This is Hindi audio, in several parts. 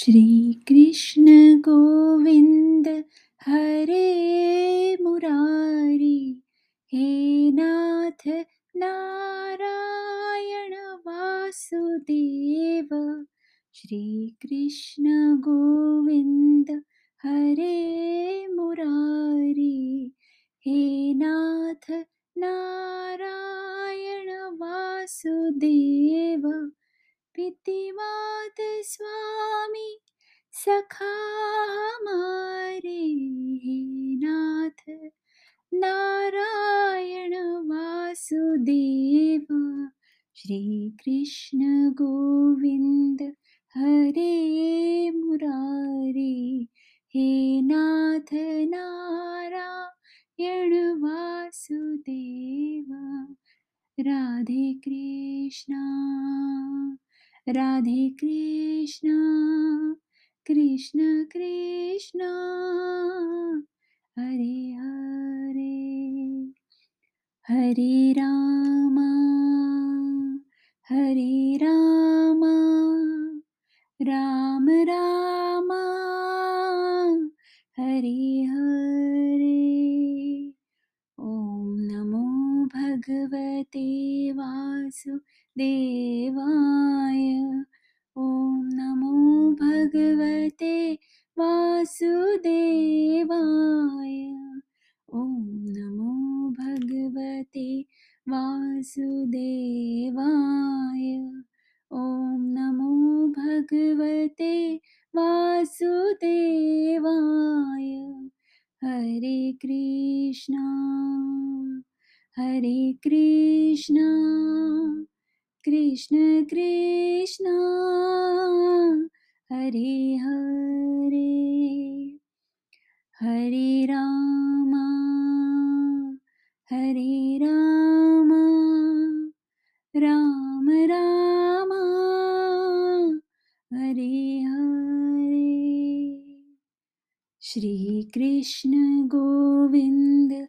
श्रीकृष्ण गोविन्द हरे मुरारी। हे नाथ नारायण वासुदेव श्रीकृष्ण गोविन्द हरे मुरारी। हे नाथ नारायण वासुदेव पितिमात स्वामी, सखा हमारे नाथ। नारायण वासुदेव, श्री कृष्ण गोविंद, हरे मुरारे। हे नाथ नारायण वासुदेव, राधे कृष्णा। राधे कृष्ण कृष्ण कृष्ण, हरे हरे। हरे राम हरे राम राम राम, हरे हरे। ॐ नमो भगवते वासुदेवाय ॐ नमो भगवते वासुदेवाय। ॐ नमो भगवते वासुदेवाय। ॐ नमो भगवते वासुदेवाय। हरे कृष्णा हरे कृष्णा, कृष्ण कृष्ण, हरे हरे हरे राम हरे राम राम राम, हरे हरे। श्रीकृष्ण गोविन्द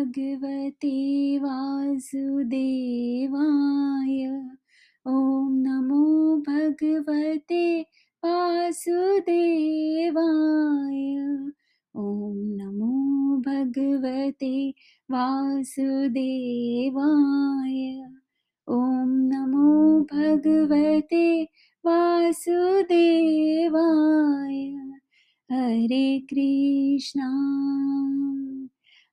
भगवते वासुदेवाय। ॐ नमो भगवते वासुदेवाय। ॐ नमो भगवते वासुदेवाय। ॐ नमो भगवते वासुदेवाय। हरे कृष्णा।